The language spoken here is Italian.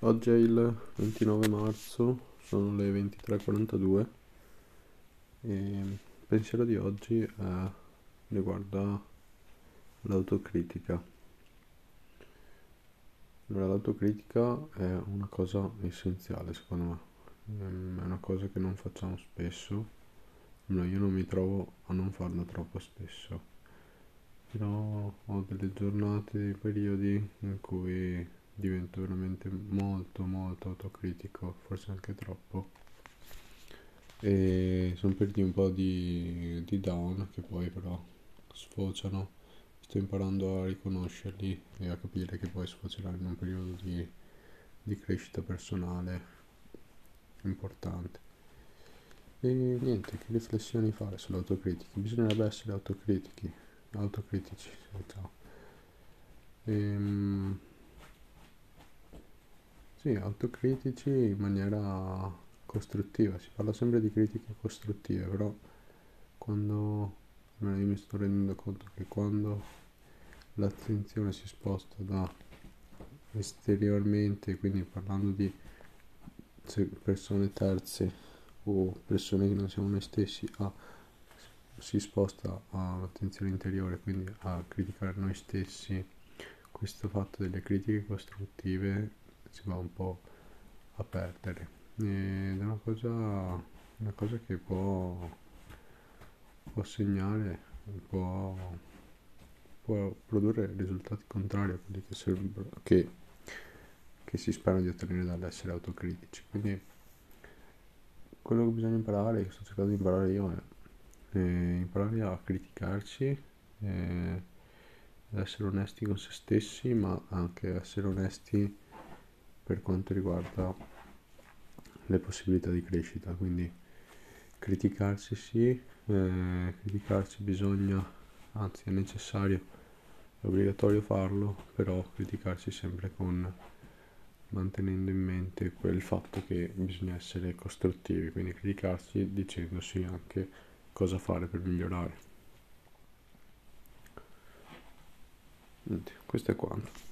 Oggi è il 29 marzo, sono le 23.42 e il pensiero di oggi è, riguarda l'autocritica. Allora, l'autocritica è una cosa essenziale secondo me, ehm, è una cosa che non facciamo spesso, no, io non mi trovo a non farla troppo spesso, però ho delle giornate, dei periodi in cui divento veramente molto molto autocritico, forse anche troppo. E sono periodi un po' di, di down che poi però sfociano. Sto imparando a riconoscerli e a capire che poi sfoceranno in un periodo di, di crescita personale importante. E niente, che riflessioni fare sull'autocritica? Bisognerebbe essere autocritici, autocritici, ciao. Ehm, sì, autocritici in maniera costruttiva, si parla sempre di critiche costruttive, però quando io mi sto rendendo conto che quando l'attenzione si sposta da esteriormente, quindi parlando di persone terze o persone che non siamo noi stessi, a, si sposta all'attenzione interiore, quindi a criticare noi stessi, questo fatto delle critiche costruttive si va un po' a perdere ed è una cosa, una cosa che può, può segnare, può, può produrre risultati contrari a quelli che, che, che si sperano di ottenere dall'essere autocritici. Quindi quello che bisogna imparare, che sto cercando di imparare io, è, è imparare a criticarci, ad essere onesti con se stessi, ma anche essere onesti per quanto riguarda le possibilità di crescita, quindi criticarsi sì, eh, criticarsi bisogna, anzi è necessario, è obbligatorio farlo, però criticarsi sempre con mantenendo in mente quel fatto che bisogna essere costruttivi, quindi criticarsi dicendosi anche cosa fare per migliorare. Questo è quanto.